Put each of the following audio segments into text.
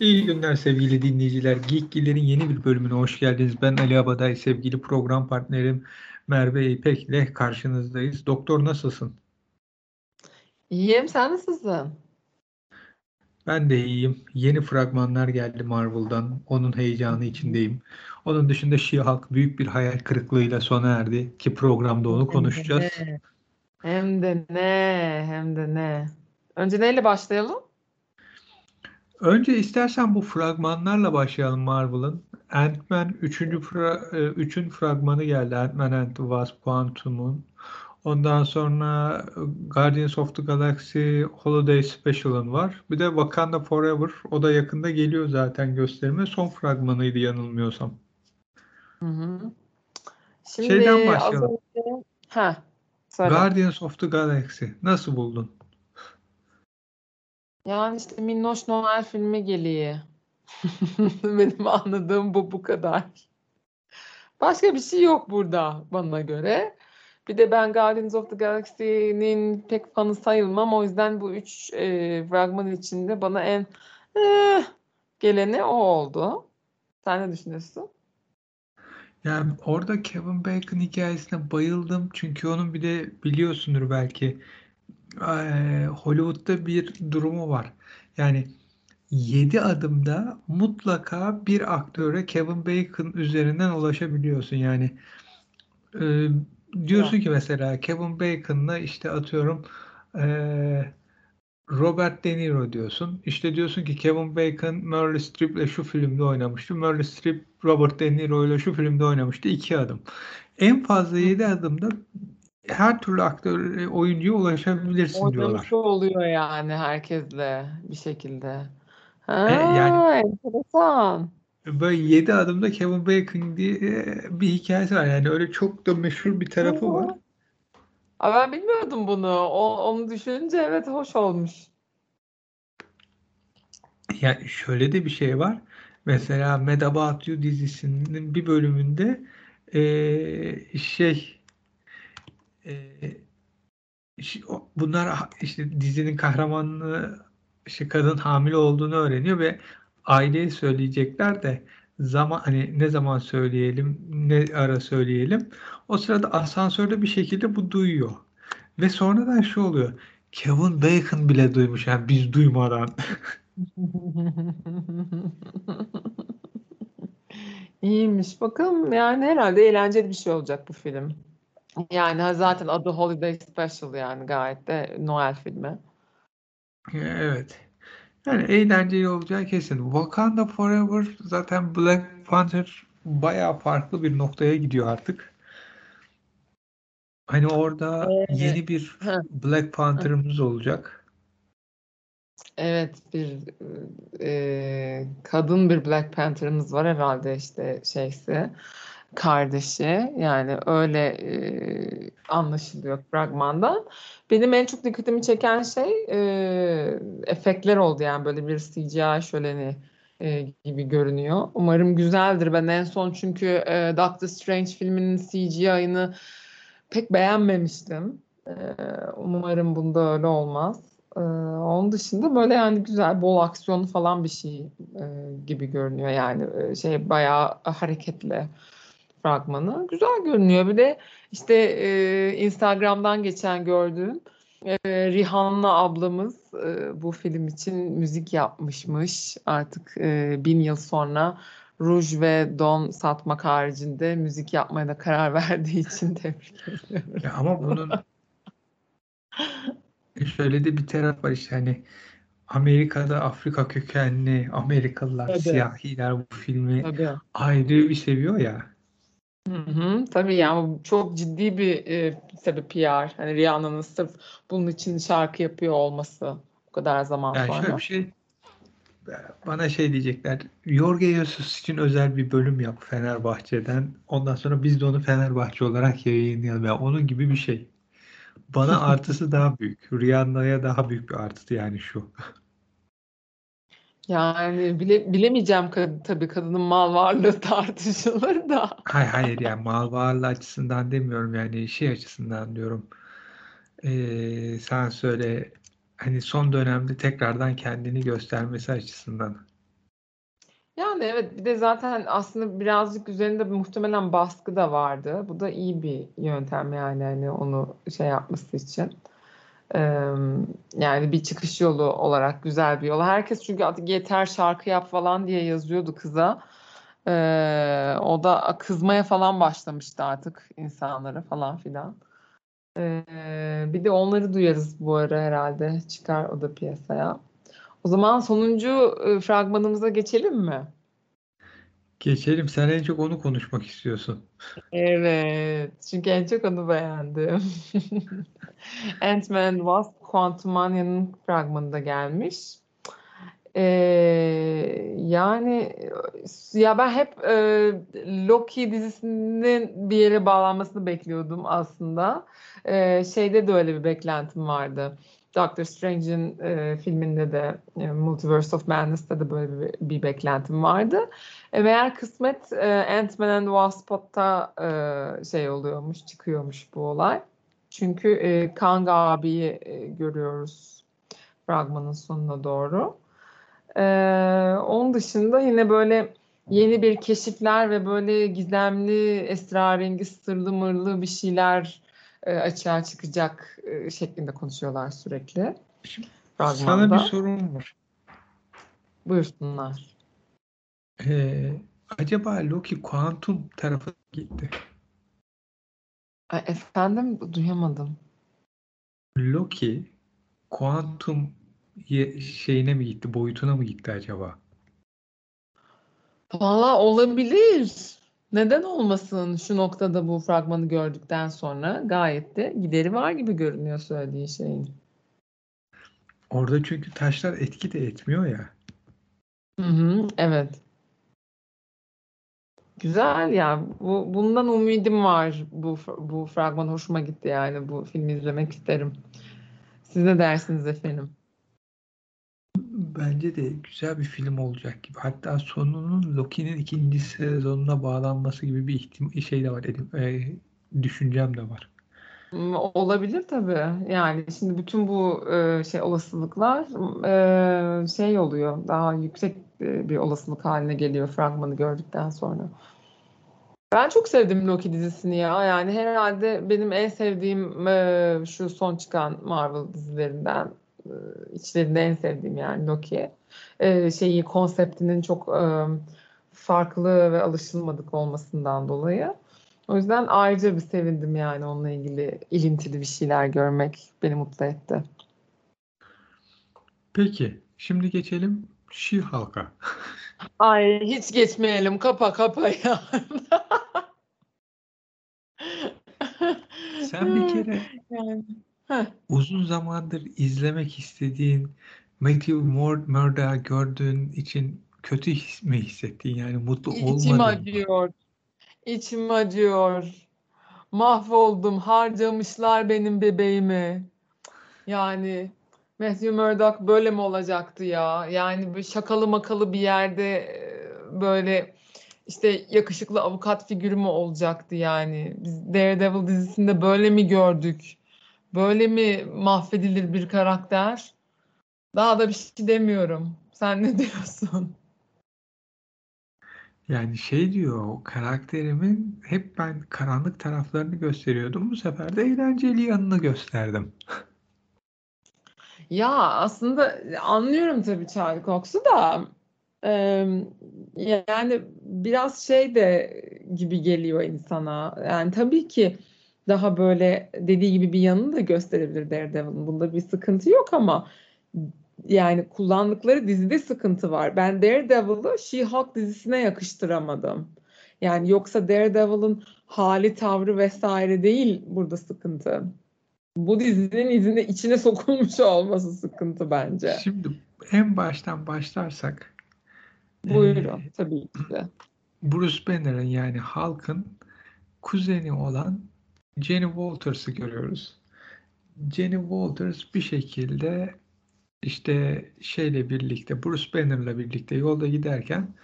İyi günler sevgili dinleyiciler. Geekgiler'in yeni bir bölümüne hoş geldiniz. Ben Ali Abaday, sevgili program partnerim Merve İpek ile karşınızdayız. Doktor nasılsın? İyiyim, sen nasılsın? Ben de iyiyim. Yeni fragmanlar geldi Marvel'dan. Onun heyecanı içindeyim. Onun dışında She-Hulk büyük bir hayal kırıklığıyla sona erdi ki programda onu konuşacağız. Hem de ne, hem de ne. Önce neyle başlayalım? Önce istersen bu fragmanlarla başlayalım Marvel'ın. Ant-Man 3. Fra 3'ün fragmanı geldi. Ant-Man and the Wasp Quantum'un. Ondan sonra Guardians of the Galaxy Holiday Special'ın var. Bir de Wakanda Forever. O da yakında geliyor zaten gösterime. Son fragmanıydı yanılmıyorsam. Hı hı. Şimdi Şeyden başlayalım. Önce... Ha, Guardians of the Galaxy. Nasıl buldun? Yani işte Minnoş Noel filmi geliyor. Benim anladığım bu bu kadar. Başka bir şey yok burada bana göre. Bir de ben Guardians of the Galaxy'nin pek fanı sayılmam. O yüzden bu üç e, fragman içinde bana en eh, geleni o oldu. Sen ne düşünüyorsun? Yani orada Kevin Bacon hikayesine bayıldım. Çünkü onun bir de biliyorsundur belki Hollywood'da bir durumu var. Yani 7 adımda mutlaka bir aktöre Kevin Bacon üzerinden ulaşabiliyorsun. Yani e, diyorsun ki mesela Kevin Bacon'la işte atıyorum e, Robert De Niro diyorsun. İşte diyorsun ki Kevin Bacon Meryl Streep'le şu filmde oynamıştı. Meryl Streep Robert De Niro ile şu filmde oynamıştı. İki adım. En fazla 7 adımda her türlü aktör e, oyuncuya ulaşabilirsin Orada diyorlar. oluyor yani herkesle bir şekilde. Ha, E, yani enteresan. böyle 7 adımda Kevin Bacon diye e, bir hikayesi var. Yani öyle çok da meşhur bir tarafı var. Aa, ben bilmiyordum bunu. O, onu düşününce evet hoş olmuş. Yani şöyle de bir şey var. Mesela Mad About You dizisinin bir bölümünde e, şey bunlar işte dizinin kahramanı işte kadın hamile olduğunu öğreniyor ve aileye söyleyecekler de zaman hani ne zaman söyleyelim ne ara söyleyelim o sırada asansörde bir şekilde bu duyuyor ve sonradan şu oluyor Kevin Bacon bile duymuş yani biz duymadan İyiymiş. Bakalım yani herhalde eğlenceli bir şey olacak bu film. Yani zaten adı Holiday Special yani gayet de Noel filmi. Evet. Yani eğlenceli olacağı kesin. Wakanda Forever zaten Black Panther bayağı farklı bir noktaya gidiyor artık. Hani orada Ee, yeni bir Black Panther'ımız olacak. evet bir e, kadın bir Black Panther'ımız var herhalde işte şeysi kardeşi yani öyle e, anlaşılıyor fragmandan. Benim en çok dikkatimi çeken şey e, efektler oldu yani böyle bir CGI şöleni e, gibi görünüyor. Umarım güzeldir. Ben en son çünkü e, Doctor Strange filminin CGI'ını pek beğenmemiştim. E, umarım bunda öyle olmaz. E, onun dışında böyle yani güzel bol aksiyonu falan bir şey e, gibi görünüyor yani e, şey bayağı hareketli fragmanı. Güzel görünüyor. Bir de işte e, Instagram'dan geçen gördüğüm e, Rihanna ablamız e, bu film için müzik yapmışmış. Artık e, bin yıl sonra ruj ve don satmak haricinde müzik yapmaya da karar verdiği için tebrik ediyorum. Ya ama bunun şöyle de bir taraf var işte hani Amerika'da Afrika kökenli Amerikalılar, Tabii. siyahiler bu filmi Tabii. ayrı bir seviyor ya. Hı hı, tabii yani çok ciddi bir e, tabii PR. Hani Rihanna'nın sırf bunun için şarkı yapıyor olması bu kadar zaman Yani sonra. şöyle bir şey bana şey diyecekler. Jorge Jesus için özel bir bölüm yap Fenerbahçe'den. Ondan sonra biz de onu Fenerbahçe olarak yayınlayalım. Yani onun gibi bir şey. Bana artısı daha büyük. Rihanna'ya daha büyük bir artı yani şu. Yani bile, bilemeyeceğim kad- tabii kadının mal varlığı tartışılır da. Hayır hayır yani mal varlığı açısından demiyorum yani şey açısından diyorum. Ee, sen söyle hani son dönemde tekrardan kendini göstermesi açısından. Yani evet bir de zaten aslında birazcık üzerinde muhtemelen baskı da vardı. Bu da iyi bir yöntem yani hani onu şey yapması için. Yani bir çıkış yolu olarak güzel bir yol. Herkes çünkü artık yeter şarkı yap falan diye yazıyordu kıza. Ee, o da kızmaya falan başlamıştı artık insanlara falan filan. Ee, bir de onları duyarız bu ara herhalde. Çıkar o da piyasaya. O zaman sonuncu fragmanımıza geçelim mi? Geçelim. Sen en çok onu konuşmak istiyorsun. Evet. Çünkü en çok onu beğendim. Ant-Man and Wasp Quantumania'nın fragmanında gelmiş. Ee, yani ya ben hep e, Loki dizisinin bir yere bağlanmasını bekliyordum aslında. Ee, şeyde de öyle bir beklentim vardı. Doctor Strange'in e, filminde de e, Multiverse of Madness'ta da böyle bir, bir beklentim vardı. E, meğer kısmet e, Ant-Man and Wasp'ta e, şey oluyormuş, çıkıyormuş bu olay. Çünkü e, Kang abiyi e, görüyoruz fragmanın sonuna doğru. E, onun dışında yine böyle yeni bir keşifler ve böyle gizemli, esrarengiz, sırlı mırlı bir şeyler e, açığa çıkacak e, şeklinde konuşuyorlar sürekli. Fragmanda. Sana bir sorum var. Buyursunlar. Ee, acaba Loki kuantum tarafı gitti? Ay, efendim duyamadım. Loki kuantum şeyine mi gitti, boyutuna mı gitti acaba? Valla olabilir. Neden olmasın şu noktada bu fragmanı gördükten sonra gayet de gideri var gibi görünüyor söylediği şeyin. Orada çünkü taşlar etki de etmiyor ya. Hı hı, evet. Güzel ya. Bu bundan umidim var. Bu bu fragman hoşuma gitti yani. Bu filmi izlemek isterim. Siz ne dersiniz efendim? Bence de güzel bir film olacak gibi. Hatta sonunun Loki'nin ikinci sezonuna bağlanması gibi bir ihtim şey de var dedim. E, düşüncem de var. Hmm, olabilir tabii. Yani şimdi bütün bu e, şey olasılıklar e, şey oluyor. Daha yüksek e, bir olasılık haline geliyor fragmanı gördükten sonra. Ben çok sevdim Loki dizisini ya. Yani herhalde benim en sevdiğim e, şu son çıkan Marvel dizilerinden içlerinde en sevdiğim yani Loki. E, şeyi konseptinin çok e, farklı ve alışılmadık olmasından dolayı. O yüzden ayrıca bir sevindim yani onunla ilgili ilintili bir şeyler görmek beni mutlu etti. Peki, şimdi geçelim Şi halka. Ay hiç geçmeyelim. Kapa kapa ya. Sen bir kere yani. Uzun zamandır izlemek istediğin Matthew Murdoch'u gördüğün için kötü mi hissettin? Yani mutlu olmadın İçim acıyor. İçim acıyor. Mahvoldum. Harcamışlar benim bebeğimi. Yani Matthew Murdoch böyle mi olacaktı ya? Yani bir şakalı makalı bir yerde böyle işte yakışıklı avukat figürü mü olacaktı yani? Biz Daredevil dizisinde böyle mi gördük? Böyle mi mahvedilir bir karakter? Daha da bir şey demiyorum. Sen ne diyorsun? Yani şey diyor o karakterimin hep ben karanlık taraflarını gösteriyordum. Bu sefer de eğlenceli yanını gösterdim. Ya aslında anlıyorum tabii Charlie Cox'u da yani biraz şey de gibi geliyor insana. Yani tabii ki daha böyle dediği gibi bir yanını da gösterebilir Daredevil'ın. Bunda bir sıkıntı yok ama yani kullandıkları dizide sıkıntı var. Ben Daredevil'ı She-Hulk dizisine yakıştıramadım. Yani yoksa Daredevil'ın hali, tavrı vesaire değil burada sıkıntı. Bu dizinin izine içine sokulmuş olması sıkıntı bence. Şimdi en baştan başlarsak Buyurun e, tabii ki de. Bruce Banner'ın yani halkın kuzeni olan Jenny Walters'ı görüyoruz. Jenny Walters bir şekilde işte şeyle birlikte Bruce Banner'la birlikte yolda giderken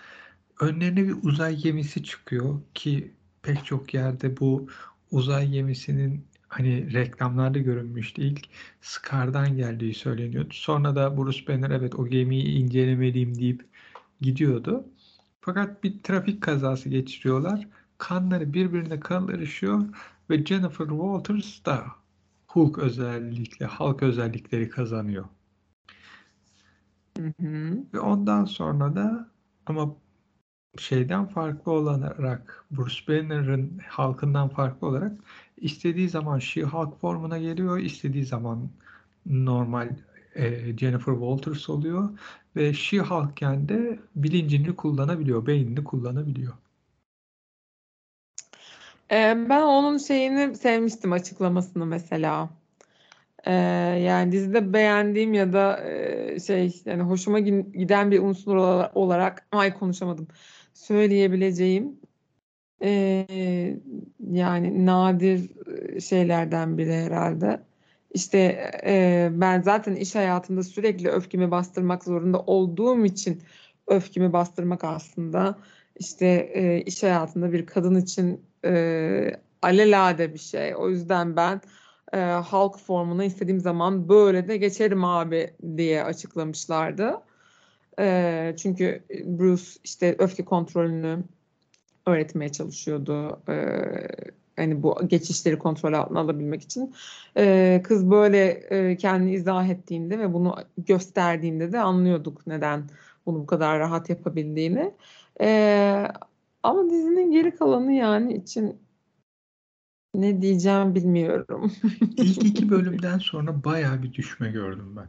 önlerine bir uzay gemisi çıkıyor ki pek çok yerde bu uzay gemisinin hani reklamlarda görünmüştü ilk Scar'dan geldiği söyleniyordu. Sonra da Bruce Banner evet o gemiyi incelemeliyim deyip gidiyordu. Fakat bir trafik kazası geçiriyorlar. Kanları birbirine karışıyor ve Jennifer Walters da Hulk özellikle, Hulk özellikleri kazanıyor. Hı hı. Ve ondan sonra da ama şeyden farklı olarak Bruce Banner'ın halkından farklı olarak istediği zaman She-Hulk formuna geliyor, istediği zaman normal e, Jennifer Walters oluyor ve She-Hulk'ken de bilincini kullanabiliyor, beynini kullanabiliyor. Ee, ben onun şeyini sevmiştim açıklamasını mesela. Ee, yani dizide beğendiğim ya da e, şey yani hoşuma giden bir unsur olarak ay konuşamadım söyleyebileceğim e, yani nadir şeylerden biri herhalde. İşte e, ben zaten iş hayatında sürekli öfkemi bastırmak zorunda olduğum için öfkemi bastırmak aslında işte e, iş hayatında bir kadın için e, alelade bir şey. O yüzden ben e, halk formuna istediğim zaman böyle de geçerim abi diye açıklamışlardı. E, çünkü Bruce işte öfke kontrolünü öğretmeye çalışıyordu. E, hani bu geçişleri kontrol altına alabilmek için. E, kız böyle e, kendini izah ettiğinde ve bunu gösterdiğinde de anlıyorduk neden bunu bu kadar rahat yapabildiğini. E, ama dizinin geri kalanı yani için ne diyeceğim bilmiyorum. İlk iki bölümden sonra bayağı bir düşme gördüm ben.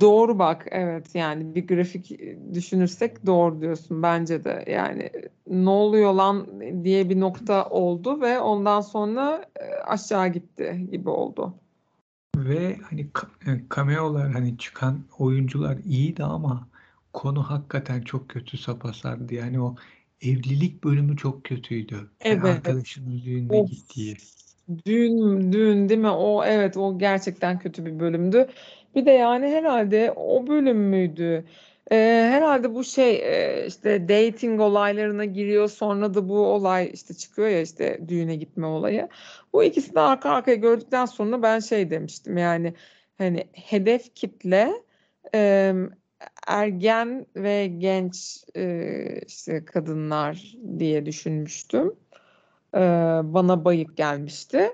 Doğru bak evet yani bir grafik düşünürsek doğru diyorsun bence de yani ne oluyor lan diye bir nokta oldu ve ondan sonra e, aşağı gitti gibi oldu. Ve hani cameo'lar hani çıkan oyuncular iyiydi ama konu hakikaten çok kötü sapasardı. Yani o evlilik bölümü çok kötüydü. Evet. Arkadaşının düğününe of. gittiği. Düğün, düğün değil mi? O evet o gerçekten kötü bir bölümdü. Bir de yani herhalde o bölüm müydü? Ee, herhalde bu şey e, işte dating olaylarına giriyor sonra da bu olay işte çıkıyor ya işte düğüne gitme olayı. Bu ikisini arka arkaya gördükten sonra ben şey demiştim yani hani hedef kitle e, ergen ve genç e, işte kadınlar diye düşünmüştüm. E, bana bayık gelmişti.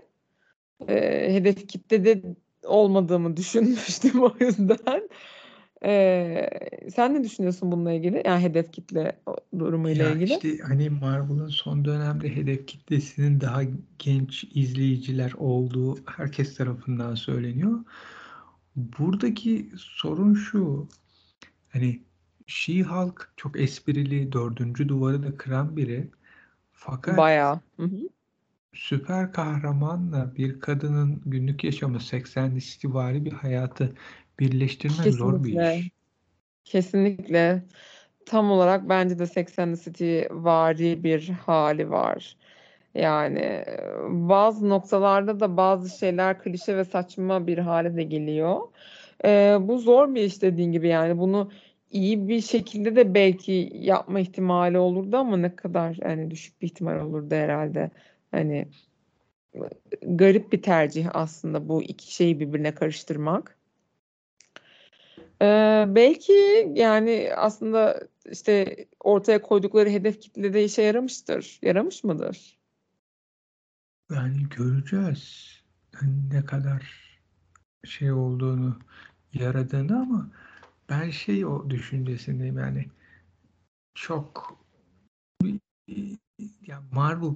E, hedef kitlede olmadığımı düşünmüştüm o yüzden. Ee, sen ne düşünüyorsun bununla ilgili? Yani hedef kitle durumuyla ya ilgili. işte hani Marvel'ın son dönemde hedef kitlesinin daha genç izleyiciler olduğu herkes tarafından söyleniyor. Buradaki sorun şu. Hani She-Hulk çok esprili, dördüncü duvarı da kıran biri. Fakat Bayağı. Hı hı süper kahramanla bir kadının günlük yaşamı 80 istivari bir hayatı birleştirmek Kesinlikle. zor bir iş. Kesinlikle. Tam olarak bence de 80 City vari bir hali var. Yani bazı noktalarda da bazı şeyler klişe ve saçma bir hale de geliyor. Ee, bu zor bir iş dediğin gibi yani bunu iyi bir şekilde de belki yapma ihtimali olurdu ama ne kadar yani düşük bir ihtimal olurdu herhalde. Hani garip bir tercih aslında bu iki şeyi birbirine karıştırmak. Ee, belki yani aslında işte ortaya koydukları hedef kitlede işe yaramıştır. Yaramış mıdır? Yani göreceğiz ne kadar şey olduğunu yaradığını ama ben şey o düşüncesindeyim yani çok ya Marvel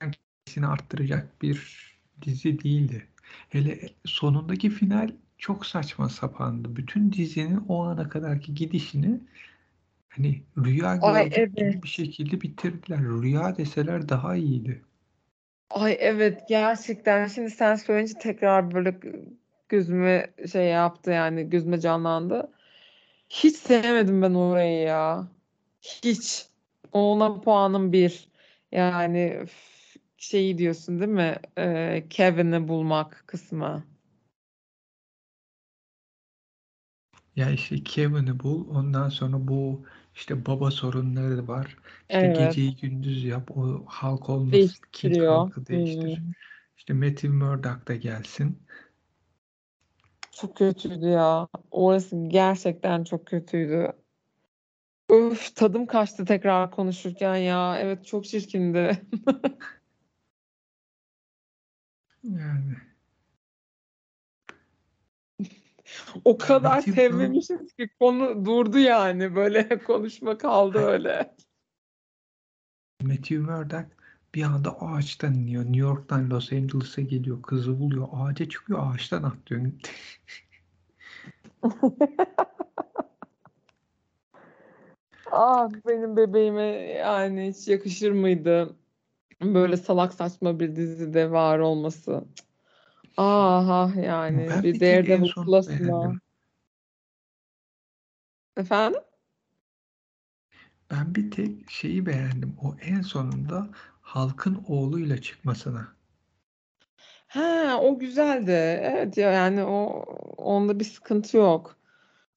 etkisini arttıracak bir dizi değildi. Hele sonundaki final çok saçma sapandı. Bütün dizinin o ana kadarki gidişini hani rüya Ay, evet. gibi bir şekilde bitirdiler. Rüya deseler daha iyiydi. Ay evet gerçekten şimdi sen söyleyince tekrar böyle gözüme şey yaptı yani gözüme canlandı. Hiç sevmedim ben orayı ya. Hiç. Ona puanım bir. Yani şeyi diyorsun değil mi? Ee, Kevin'i bulmak kısmı. Ya işte Kevin'i bul. Ondan sonra bu işte baba sorunları var. İşte evet. geceyi gündüz yap. O halk olmasın. Kent halkı değiştir. Hmm. İşte Matthew Murdoch da gelsin. Çok kötüydü ya. Orası gerçekten çok kötüydü. Öf, tadım kaçtı tekrar konuşurken ya. Evet çok çirkindi. Yani O kadar sevmemişiz ki konu durdu yani. Böyle konuşma kaldı öyle. Matthew Murdock bir anda ağaçtan iniyor. New York'tan Los Angeles'a geliyor. Kızı buluyor. Ağaca çıkıyor. Ağaçtan atlıyor. Ah benim bebeğime yani hiç yakışır mıydı? Böyle salak saçma bir dizide var olması. Ah ah yani Ben bir Plus'ına. beğendim. Efendim? Ben bir tek şeyi beğendim. O en sonunda halkın oğluyla çıkmasına. Ha o güzeldi. Evet ya yani o onda bir sıkıntı yok.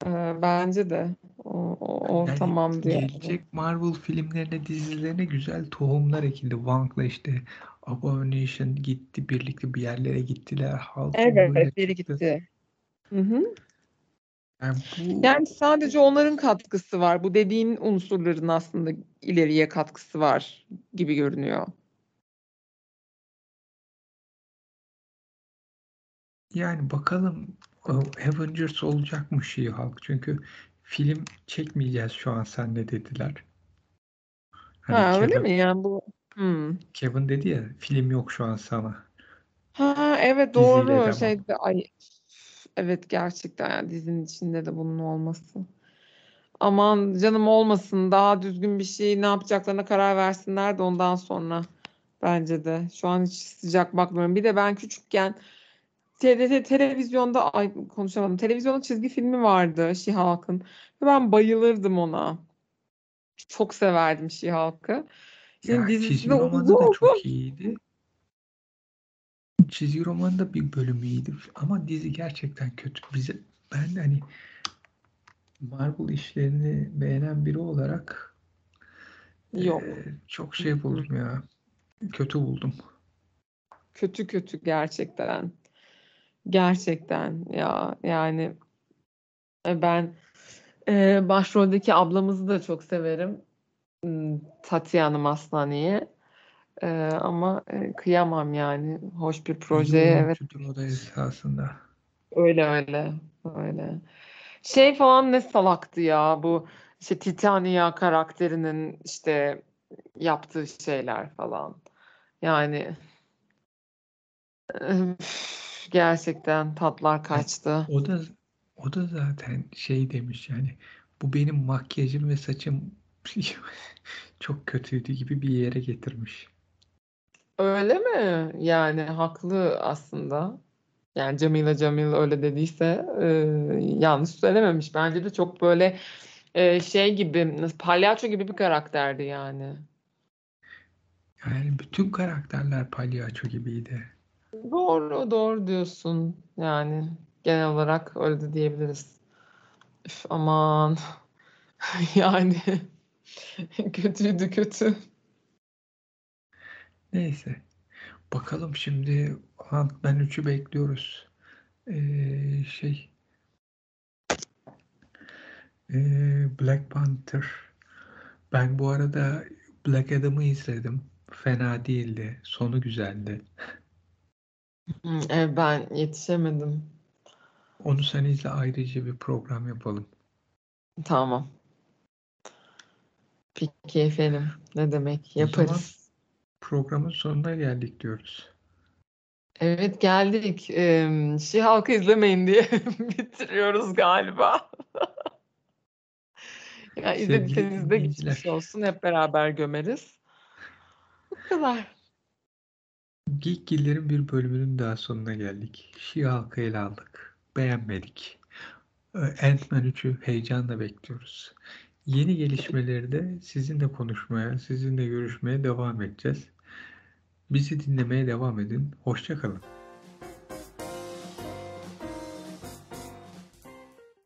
Ee, bence de o, o, o Yani tamamdı yani. gelecek Marvel filmlerine, dizilerine güzel tohumlar ekildi. Wong'la işte Abomination gitti. Birlikte bir yerlere gittiler. Oğluyla Evet, biri gitti. Hı hı. Yani bu Yani sadece onların katkısı var. Bu dediğin unsurların aslında ileriye katkısı var gibi görünüyor. yani bakalım Avengers olacak mı She-Hulk? Çünkü film çekmeyeceğiz şu an senle dediler. Hani Ha öyle Kevin mi yani bu? Hmm. Kevin dedi ya film yok şu an sana. Ha evet doğru şeyde ay evet gerçekten yani dizinin içinde de bunun olması. Aman canım olmasın daha düzgün bir şey ne yapacaklarına karar versinler de ondan sonra bence de. Şu an hiç sıcak bakmıyorum. Bir de ben küçükken TRT televizyonda ay konuşamadım. Televizyonda çizgi filmi vardı She-Hulk'ın. Ve ben bayılırdım ona. Çok severdim She-Hulk'ı. Şimdi Ya dizisi çizgi de romanı oldu da çok iyiydi. Çizgi roman da bir bölümü iyiydi. Ama dizi gerçekten kötü. Bize ben hani Marvel işlerini beğenen biri olarak Yok. eee, çok şey buldum ya. Kötü buldum. Kötü kötü gerçekten. Gerçekten ya yani e, ben e, başroldeki ablamızı da çok severim. Hmm, Tatiana Maslany'yi. E, ama e, kıyamam yani. Hoş bir projeye evet oyuncudur o da esasında. öyle öyle öyle. Şey falan ne salaktı ya bu işte Titania karakterinin işte yaptığı şeyler falan. Yani gerçekten tatlar kaçtı. O da o da zaten şey demiş yani bu benim makyajım ve saçım çok kötüydü gibi bir yere getirmiş. Öyle mi? Yani haklı aslında. Yani Camila Camil öyle dediyse e, yanlış söylememiş. Bence de çok böyle e, şey gibi palyaço gibi bir karakterdi yani. Yani bütün karakterler palyaço gibiydi. Doğru doğru diyorsun. Yani genel olarak öyle de diyebiliriz. Üf, aman yani kötüydü kötü. Neyse. Bakalım şimdi Ant-Man 3'ü bekliyoruz. Ee, şey ee, Black Panther. Ben bu arada Black Adam'ı izledim. Fena değildi. Sonu güzeldi. Hı, e, ben yetişemedim. Onu sen izle ayrıca bir program yapalım. Tamam. Peki efendim. Ne demek? O zaman Yaparız. Programın sonuna geldik diyoruz. Evet geldik. Ee, Şi halkı izlemeyin diye bitiriyoruz galiba. Ya izlediyseniz de geçmiş olsun. Hep beraber gömeriz. Bu kadar. Geekgiller'in bir bölümünün daha sonuna geldik. Şii halkı ele aldık. Beğenmedik. Ee, Ant-Man 3'ü heyecanla bekliyoruz. Yeni gelişmeleri de sizinle konuşmaya, sizinle görüşmeye devam edeceğiz. Bizi dinlemeye devam edin. Hoşça kalın.